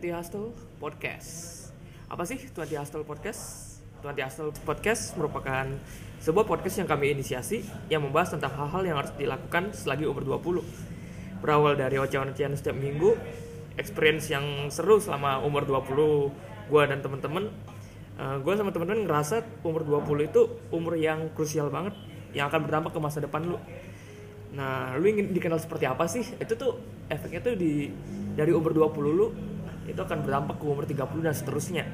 is 20 Hustle Podcast. Apa sih 20 Hustle Podcast? 20 Hustle Podcast merupakan sebuah podcast yang kami inisiasi yang membahas tentang hal-hal yang harus dilakukan selagi umur 20. Berawal dari ocehan-ocehan setiap minggu, experience yang seru selama umur 20 gue dan temen-temen uh, gue sama temen-temen ngerasa umur 20 itu umur yang krusial banget yang akan berdampak ke masa depan lu nah lu ingin dikenal seperti apa sih itu tuh efeknya tuh di dari umur 20 lu itu akan berdampak ke umur 30 dan seterusnya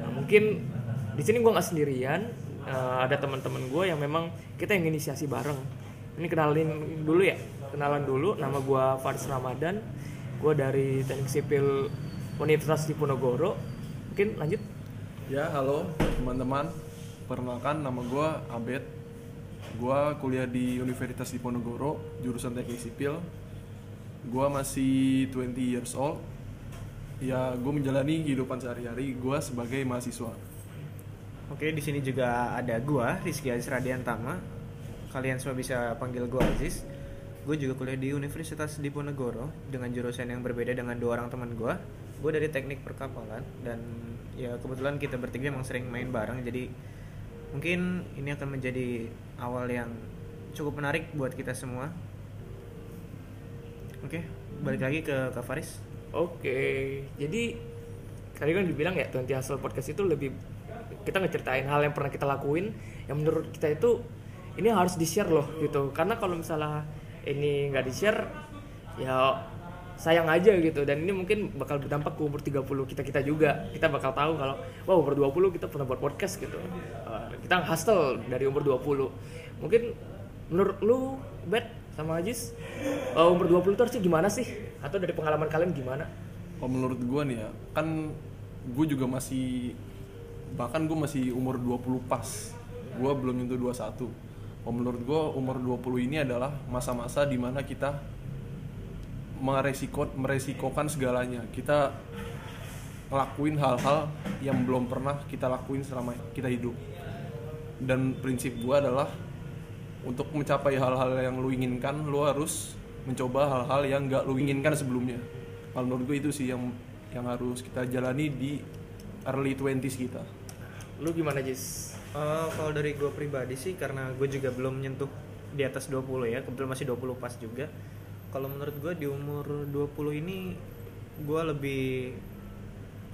nah, mungkin di sini gue nggak sendirian uh, ada teman-teman gue yang memang kita yang inisiasi bareng ini kenalin dulu ya kenalan dulu nama gue Faris Ramadan gue dari teknik sipil Universitas Diponegoro mungkin lanjut Ya, halo teman-teman. Perkenalkan nama gue Abed. Gue kuliah di Universitas Diponegoro, jurusan Teknik Sipil. Gue masih 20 years old. Ya, gue menjalani kehidupan sehari-hari gue sebagai mahasiswa. Oke, di sini juga ada gua, Rizky Aziz Radiantama. Kalian semua bisa panggil gua Aziz. Gue juga kuliah di Universitas Diponegoro dengan jurusan yang berbeda dengan dua orang teman gua. Gue dari teknik perkapalan dan ya kebetulan kita bertiga emang sering main bareng jadi mungkin ini akan menjadi awal yang cukup menarik buat kita semua. Oke, balik lagi ke Kak Faris. Oke, jadi tadi kan dibilang ya 20 Hustle Podcast itu lebih kita ngeceritain hal yang pernah kita lakuin yang menurut kita itu ini harus di share loh gitu. Karena kalau misalnya ini nggak di share ya sayang aja gitu. Dan ini mungkin bakal berdampak ke umur 30 kita kita juga. Kita bakal tahu kalau wow umur 20 kita pernah buat podcast gitu. Uh, kita hustle dari umur 20 mungkin menurut lu Bet sama Ajis uh, umur 20 itu harusnya gimana sih atau dari pengalaman kalian gimana Kalau menurut gue nih ya, kan gue juga masih bahkan gue masih umur 20 pas. Gue belum nyentuh 21. Kalau menurut gue umur 20 ini adalah masa-masa di mana kita meresiko meresikokan segalanya. Kita ngelakuin hal-hal yang belum pernah kita lakuin selama kita hidup. Dan prinsip gue adalah untuk mencapai hal-hal yang lu inginkan, lu harus mencoba hal-hal yang gak lu inginkan sebelumnya. Kalau menurut gue itu sih yang yang harus kita jalani di early 20s kita. lu gimana Jis Eh, kalau dari gue pribadi sih karena gue juga belum nyentuh di atas 20 ya kebetulan masih 20 pas juga kalau menurut gue di umur 20 ini gue lebih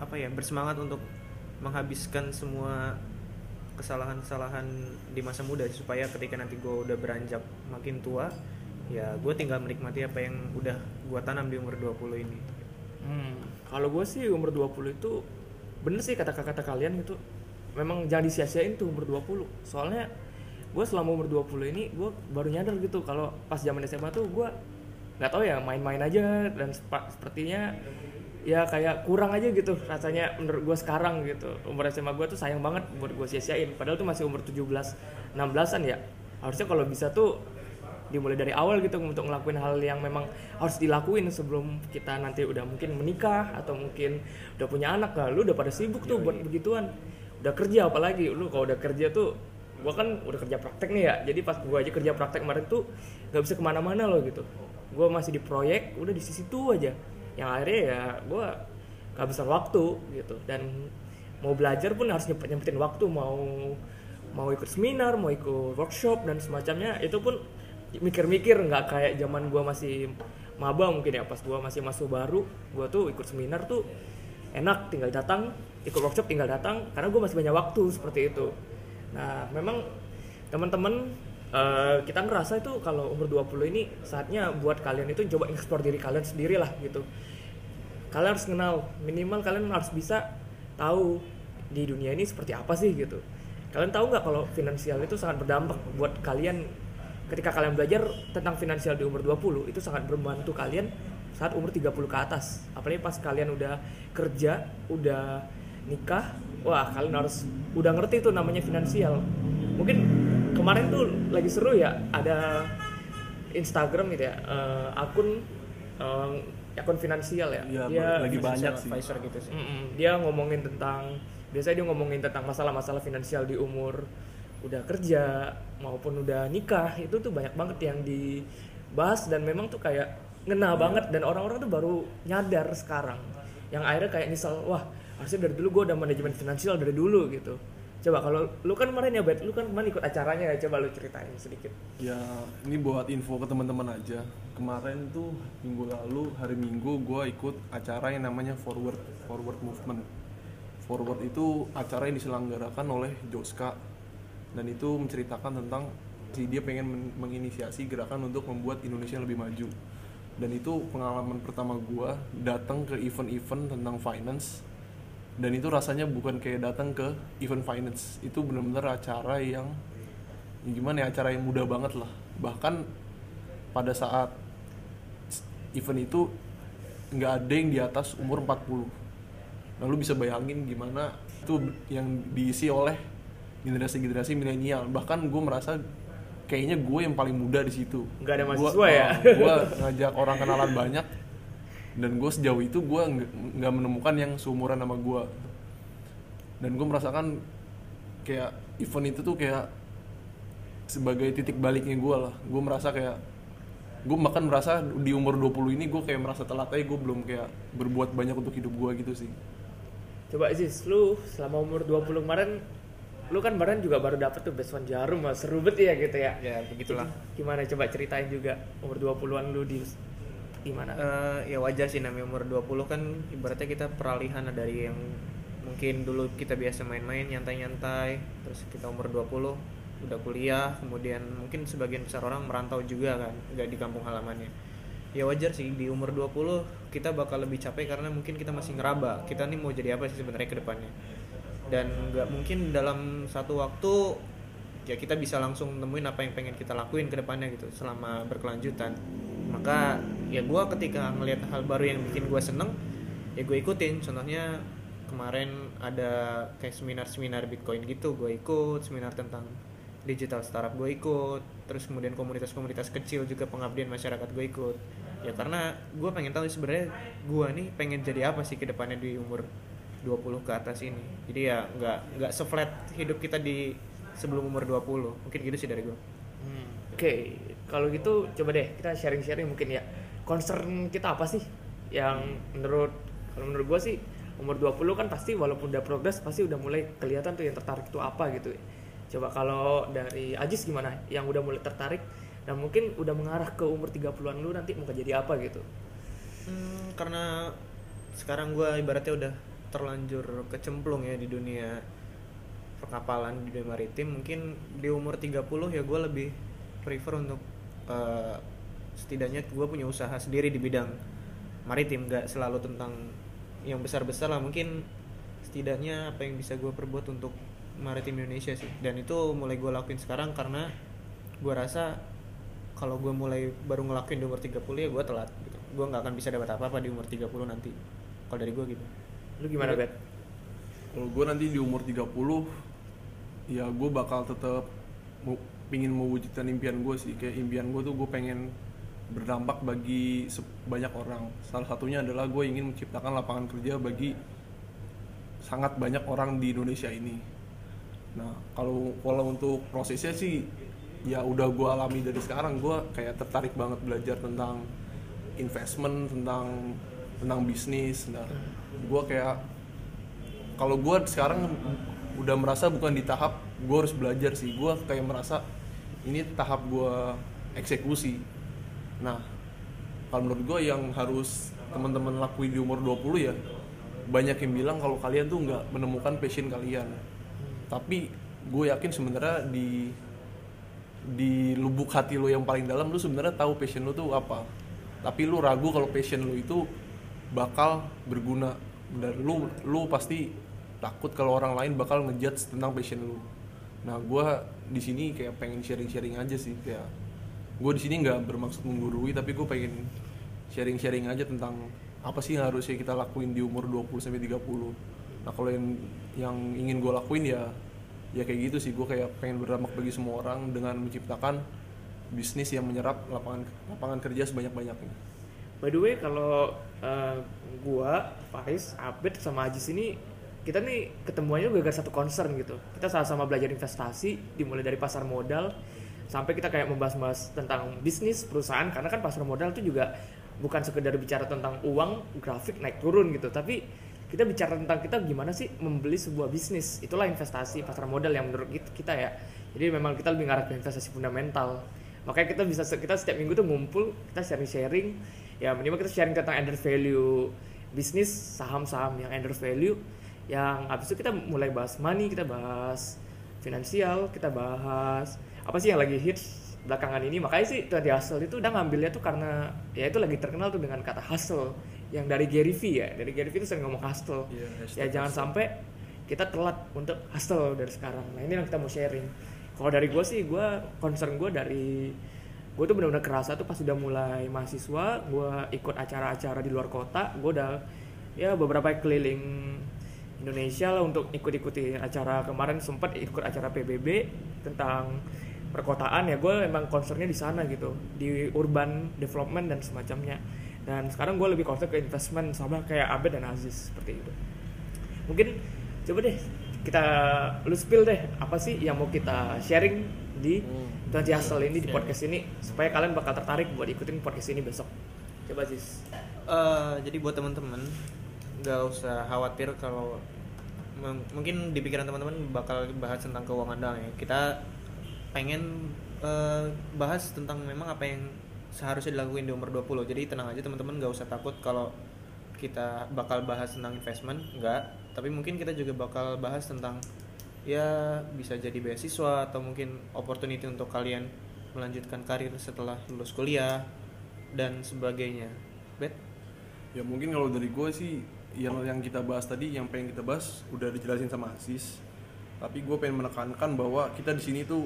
apa ya bersemangat untuk menghabiskan semua kesalahan-kesalahan di masa muda supaya ketika nanti gue udah beranjak makin tua ya gue tinggal menikmati apa yang udah gue tanam di umur 20 ini. Hmm, kalau gue sih umur 20 itu bener sih kata-kata kalian gitu. Memang jangan disia-siain tuh umur 20. Soalnya gue selama umur 20 ini gue baru nyadar gitu kalau pas zaman SMA tuh gue nggak tahu ya main-main aja dan sepa- sepertinya ya kayak kurang aja gitu rasanya menurut gue sekarang gitu. Umur SMA gue tuh sayang banget buat gue sia-siain. Padahal tuh masih umur 17 16an ya. Harusnya kalau bisa tuh dimulai dari awal gitu untuk ngelakuin hal yang memang harus dilakuin sebelum kita nanti udah mungkin menikah atau mungkin udah punya anak. Lah lu udah pada sibuk tuh buat begituan. Udah kerja apalagi lu kalau udah kerja tuh gua kan udah kerja praktek nih ya. Jadi pas gua aja kerja praktek kemarin tuh nggak bisa ke mana-mana loh gitu. Gua masih di proyek udah di sisi tuh aja. Yang akhirnya ya gua kehabisan waktu gitu. Dan mau belajar pun harus nyempet nyempetin waktu. Mau mau ikut seminar mau ikut workshop dan semacamnya itu pun mikir-mikir nggak kayak zaman gua masih maba mungkin ya. Pas gua masih masuk baru gua tuh ikut seminar tuh enak tinggal datang ikut workshop tinggal datang karena gua masih banyak waktu seperti itu. Nah memang teman-teman eh, kita ngerasa itu kalau umur 20 ini saatnya buat kalian itu coba explore diri kalian sendiri lah gitu. Kalian harus kenal minimal kalian harus bisa tahu di dunia ini seperti apa sih gitu. Kalian tahu nggak kalau finansial itu sangat berdampak buat kalian ketika kalian belajar tentang finansial di umur 20 itu sangat membantu kalian saat umur 30 ke atas apalagi pas kalian udah kerja udah nikah wah kalian harus udah ngerti tuh namanya finansial mungkin kemarin tuh lagi seru ya ada Instagram gitu ya eh, akun eh, akun finansial ya Iya, Dia lagi banyak sih. advisor gitu sih Mm-mm. dia ngomongin tentang biasanya dia ngomongin tentang masalah-masalah finansial di umur udah kerja maupun udah nikah itu tuh banyak banget yang dibahas dan memang tuh kayak ngena banget dan orang-orang tuh baru nyadar sekarang. Yang akhirnya kayak nyesel wah harusnya dari dulu gue udah manajemen finansial dari dulu gitu. Coba kalau lu kan kemarin ya bet lu kan kemarin ikut acaranya ya coba lu ceritain sedikit. Ya, ini buat info ke teman-teman aja. Kemarin tuh minggu lalu hari Minggu gue ikut acara yang namanya Forward Forward Movement. Forward itu acara yang diselenggarakan oleh Joska dan itu menceritakan tentang si dia pengen men- menginisiasi gerakan untuk membuat Indonesia lebih maju. Dan itu pengalaman pertama gue datang ke event-event tentang finance. Dan itu rasanya bukan kayak datang ke event finance. Itu benar-benar acara yang ya gimana ya acara yang mudah banget lah. Bahkan pada saat event itu nggak ada yang di atas umur 40 lalu bisa bayangin gimana itu yang diisi oleh generasi-generasi milenial. Bahkan gue merasa kayaknya gue yang paling muda di situ. Nggak ada Gua- mahasiswa ya? gue ngajak orang kenalan banyak. Dan gue sejauh itu gue nggak nggak menemukan yang seumuran sama gue dan gue merasakan kayak event itu tuh kayak sebagai titik baliknya gue lah. Gue merasa kayak gue bahkan merasa di umur 20 ini gue kayak merasa telat aja gue belum kayak berbuat banyak untuk hidup gue gitu sih. Coba Aziz lu selama umur 20 kemarin lu kan kemarin juga baru dapet tuh best one jarum mas. Seru banget ya gitu ya. Ya begitulah. Gimana? Coba ceritain juga umur 20-an lu di gimana? Eh, ya wajar sih namanya umur 20 kan ibaratnya kita peralihan dari yang mungkin dulu kita biasa main-main nyantai-nyantai terus kita umur 20 udah kuliah kemudian mungkin sebagian besar orang merantau juga kan nggak di kampung halamannya. Ya wajar sih di umur 20 kita bakal lebih capek karena mungkin kita masih ngeraba. Kita nih mau jadi apa sih sebenarnya ke depannya dan nggak mungkin dalam satu waktu ya kita bisa langsung nemuin apa yang pengen kita lakuin ke depannya gitu selama berkelanjutan. Maka ya gue ketika ngelihat hal baru yang bikin gue seneng ya gue ikutin. Contohnya kemarin ada kayak seminar-seminar bitcoin gitu gue ikut. Seminar tentang digital startup gue ikut. Terus kemudian komunitas-komunitas kecil juga pengabdian masyarakat gue ikut. Ya karena gue pengen tahu sebenarnya gue nih pengen jadi apa sih ke depannya di umur 20 ke atas ini jadi ya nggak nggak seflat hidup kita di sebelum umur 20 mungkin gitu sih dari gue Hmm, Oke, kalau gitu coba deh kita sharing-sharing mungkin ya. Concern kita apa sih? Yang menurut kalau menurut gua sih umur 20 kan pasti walaupun udah progres pasti udah mulai kelihatan tuh yang tertarik itu apa gitu. Coba kalau dari Ajis gimana? Yang udah mulai tertarik dan mungkin udah mengarah ke umur 30-an lu nanti mau jadi apa gitu. Hmm, karena sekarang gue ibaratnya udah terlanjur kecemplung ya di dunia perkapalan di dunia maritim. Mungkin di umur 30 ya gue lebih prefer untuk eh, setidaknya gue punya usaha sendiri di bidang maritim. Gak selalu tentang yang besar-besar lah. Mungkin setidaknya apa yang bisa gue perbuat untuk maritim Indonesia sih. Dan itu mulai gue lakuin sekarang karena gue rasa kalau gue mulai baru ngelakuin di umur 30 ya gue telat gitu. gue nggak akan bisa dapat apa-apa di umur 30 nanti kalau dari gue gitu Lu gimana, Iya. Bet? kalau gue nanti di umur 30 ya gue bakal tetap mau pingin mewujudkan impian gue sih kayak impian gue tuh gue pengen berdampak bagi banyak orang salah satunya adalah gue ingin menciptakan lapangan kerja bagi sangat banyak orang di Indonesia ini nah kalau kalau untuk prosesnya sih ya udah gue alami dari sekarang gue kayak tertarik banget belajar tentang investment tentang tentang bisnis nah gue kayak kalau gue sekarang udah merasa bukan di tahap gue harus belajar sih gue kayak merasa ini tahap gue eksekusi. Nah kalau menurut gue yang harus teman-teman lakuin di umur 20 ya banyak yang bilang kalau kalian tuh nggak menemukan passion kalian. Tapi gue yakin sebenarnya di di lubuk hati lo yang paling dalam lu sebenarnya tahu passion lu tuh apa. Tapi lu ragu kalau passion lu itu bakal berguna. Dan lu lu pasti takut kalau orang lain bakal ngejudge tentang passion lu. Nah gue di sini kayak pengen sharing-sharing aja sih kayak gue di sini nggak bermaksud menggurui tapi gue pengen sharing-sharing aja tentang apa sih yang harusnya kita lakuin di umur 20 sampai 30 nah kalau yang yang ingin gue lakuin ya ya kayak gitu sih. Gue kayak pengen berdampak bagi semua orang dengan menciptakan bisnis yang menyerap lapangan lapangan kerja sebanyak banyaknya By the way kalau eh, gua, Faiz, Abed sama Ajis ini kita nih ketemuannya gara-gara satu concern gitu. Kita sama-sama belajar investasi dimulai dari pasar modal sampai kita kayak membahas-bahas tentang bisnis perusahaan karena kan pasar modal itu juga bukan sekedar bicara tentang uang grafik naik turun gitu. Tapi kita bicara tentang kita gimana sih membeli sebuah bisnis. Itulah investasi pasar modal yang menurut kita ya. Jadi memang kita lebih ngarah ke investasi fundamental. Makanya kita bisa kita setiap minggu tuh ngumpul kita sharing sharing ya minimal kita sharing tentang under value bisnis saham-saham yang under value yang habis itu kita mulai bahas money kita bahas finansial kita bahas apa sih yang lagi hits belakangan ini. Makanya sih tadi hustle itu udah ngambilnya tuh karena ya itu lagi terkenal tuh dengan kata hustle yang dari Gary V ya. Dari Gary V itu sering ngomong hustle. Iya, ya jangan hustle. sampai kita telat untuk hustle dari sekarang. Nah ini yang kita mau sharing. Kalau dari gue sih gue concern gue dari gue tuh benar-benar kerasa tuh pas udah mulai mahasiswa gue ikut acara-acara di luar kota gue udah ya beberapa keliling Indonesia lah untuk ikut-ikuti acara. Kemarin sempat ikut acara PBB tentang perkotaan ya gue emang concernnya di sana gitu di urban development dan semacamnya. Dan sekarang gue lebih concern ke investment sama kayak Abed dan Aziz seperti itu. Mungkin coba deh kita lu spill deh apa sih yang mau kita sharing di Hmm. Twenty Hustle ini di podcast ini supaya kalian bakal tertarik buat ikutin podcast ini besok. Coba Aziz Eh, jadi buat teman-teman nggak usah khawatir kalau mungkin di pikiran teman-teman bakal bahas tentang keuangan doang ya. Kita pengen eh, bahas tentang memang apa yang seharusnya dilakuin di umur 20 jadi tenang aja teman-teman nggak usah takut kalau kita bakal bahas tentang investment enggak tapi mungkin kita juga bakal bahas tentang ya bisa jadi beasiswa atau mungkin opportunity untuk kalian melanjutkan karir setelah lulus kuliah dan sebagainya. Bet? Ya mungkin kalau dari gue sih yang yang kita bahas tadi yang pengen kita bahas udah dijelasin sama Aziz. Tapi gue pengen menekankan bahwa kita di sini tuh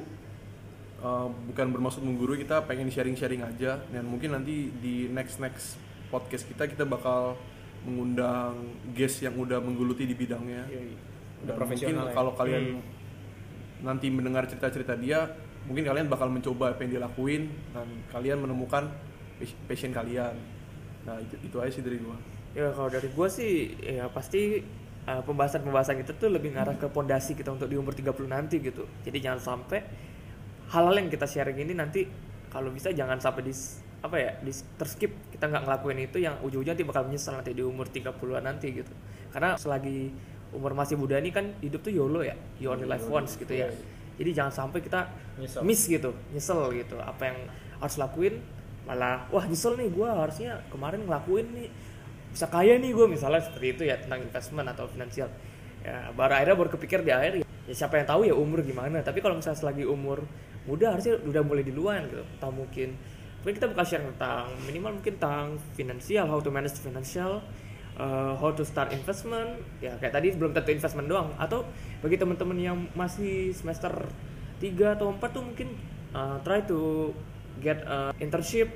uh, bukan bermaksud menggurui kita pengen sharing-sharing aja. Dan mungkin nanti di next next podcast kita kita bakal mengundang guest yang udah menggeluti di bidangnya udah Dan profesional mungkin ya. kalau kalian nanti mendengar cerita-cerita dia mungkin kalian bakal mencoba apa yang dia lakuin dan kalian menemukan pas- passion kalian nah itu itu aja sih dari gua Ya kalau dari gue sih ya pasti uh, pembahasan-pembahasan kita tuh lebih ngarah ke pondasi kita untuk di umur 30 nanti gitu. Jadi jangan sampai hal-hal yang kita sharing ini nanti kalau bisa jangan sampai di apa ya di terskip kita nggak ngelakuin itu yang ujung-ujungnya nanti bakal menyesal nanti di umur 30-an nanti gitu. Karena selagi umur masih muda ini kan hidup tuh YOLO ya, you only live once gitu ya. Jadi jangan sampai kita Nyesel. miss gitu, nyesel gitu. Apa yang harus lakuin malah wah nyesel nih gue harusnya kemarin ngelakuin nih bisa kaya nih gue misalnya seperti itu ya tentang investment atau finansial ya baru akhirnya baru kepikir di akhir ya, siapa yang tahu ya umur gimana tapi kalau misalnya selagi umur muda harusnya udah mulai duluan gitu atau mungkin mungkin kita bakal share tentang minimal mungkin tentang finansial how to manage financial uh, how to start investment. Ya kayak tadi belum tentu investment doang. Atau bagi teman-teman yang masih semester 3 atau 4 tuh mungkin uh, try to get a internship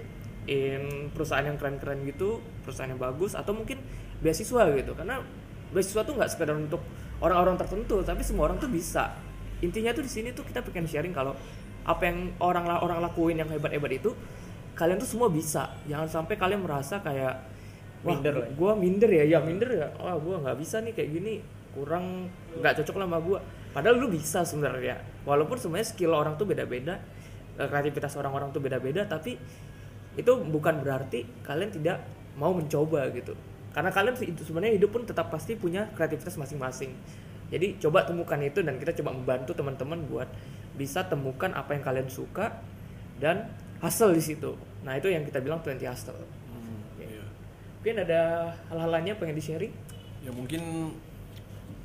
in perusahaan yang keren-keren gitu perusahaan yang bagus atau mungkin beasiswa gitu. Karena beasiswa tuh nggak sekedar untuk orang-orang tertentu tapi semua orang tuh bisa. Intinya tuh di sini tuh kita pengen sharing kalau apa yang orang orang lakuin yang hebat-hebat itu kalian tuh semua bisa. Jangan sampai kalian merasa kayak Minder lah. gue minder ya? Ya minder ya. Wah gue nggak bisa nih kayak gini. Kurang nggak cocok lah sama gue padahal lu bisa sebenarnya. Walaupun sebenarnya skill orang tuh beda-beda eh, kreativitas orang-orang tuh beda-beda tapi itu bukan berarti kalian tidak mau mencoba gitu. Karena kalian itu sebenarnya hidup pun tetap pasti punya kreativitas masing-masing. Jadi coba temukan itu dan kita coba membantu teman-teman buat bisa temukan apa yang kalian suka dan hustle di situ. Nah itu yang kita bilang 20 hustle. Mungkin ada hal-hal lainnya pengen di sharing ya mungkin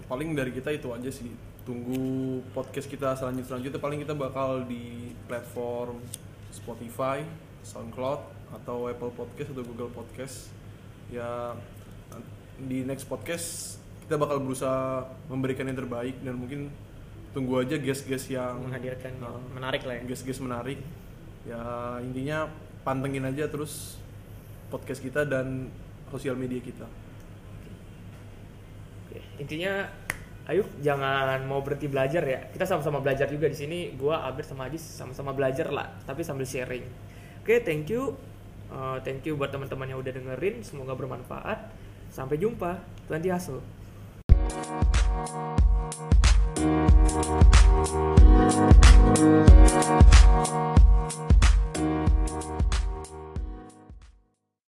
paling dari kita itu aja sih. Tunggu podcast kita selanjutnya selanjutnya paling kita bakal di platform Spotify, SoundCloud atau Apple Podcast atau Google Podcast. Ya di next podcast kita bakal berusaha memberikan yang terbaik dan mungkin tunggu aja guest-guest yang menghadirkan yang menarik lah ya. guest-guest menarik. Ya intinya pantengin aja terus podcast kita dan sosial media kita. Oke. Intinya ayo jangan mau berhenti belajar ya. Kita sama-sama belajar juga di sini. Gua Abir sama Ajis sama-sama belajar lah, tapi sambil sharing. Oke, thank you. Uh, thank you buat teman-teman yang udah dengerin. Semoga bermanfaat. Sampai jumpa. Twenty Hustle.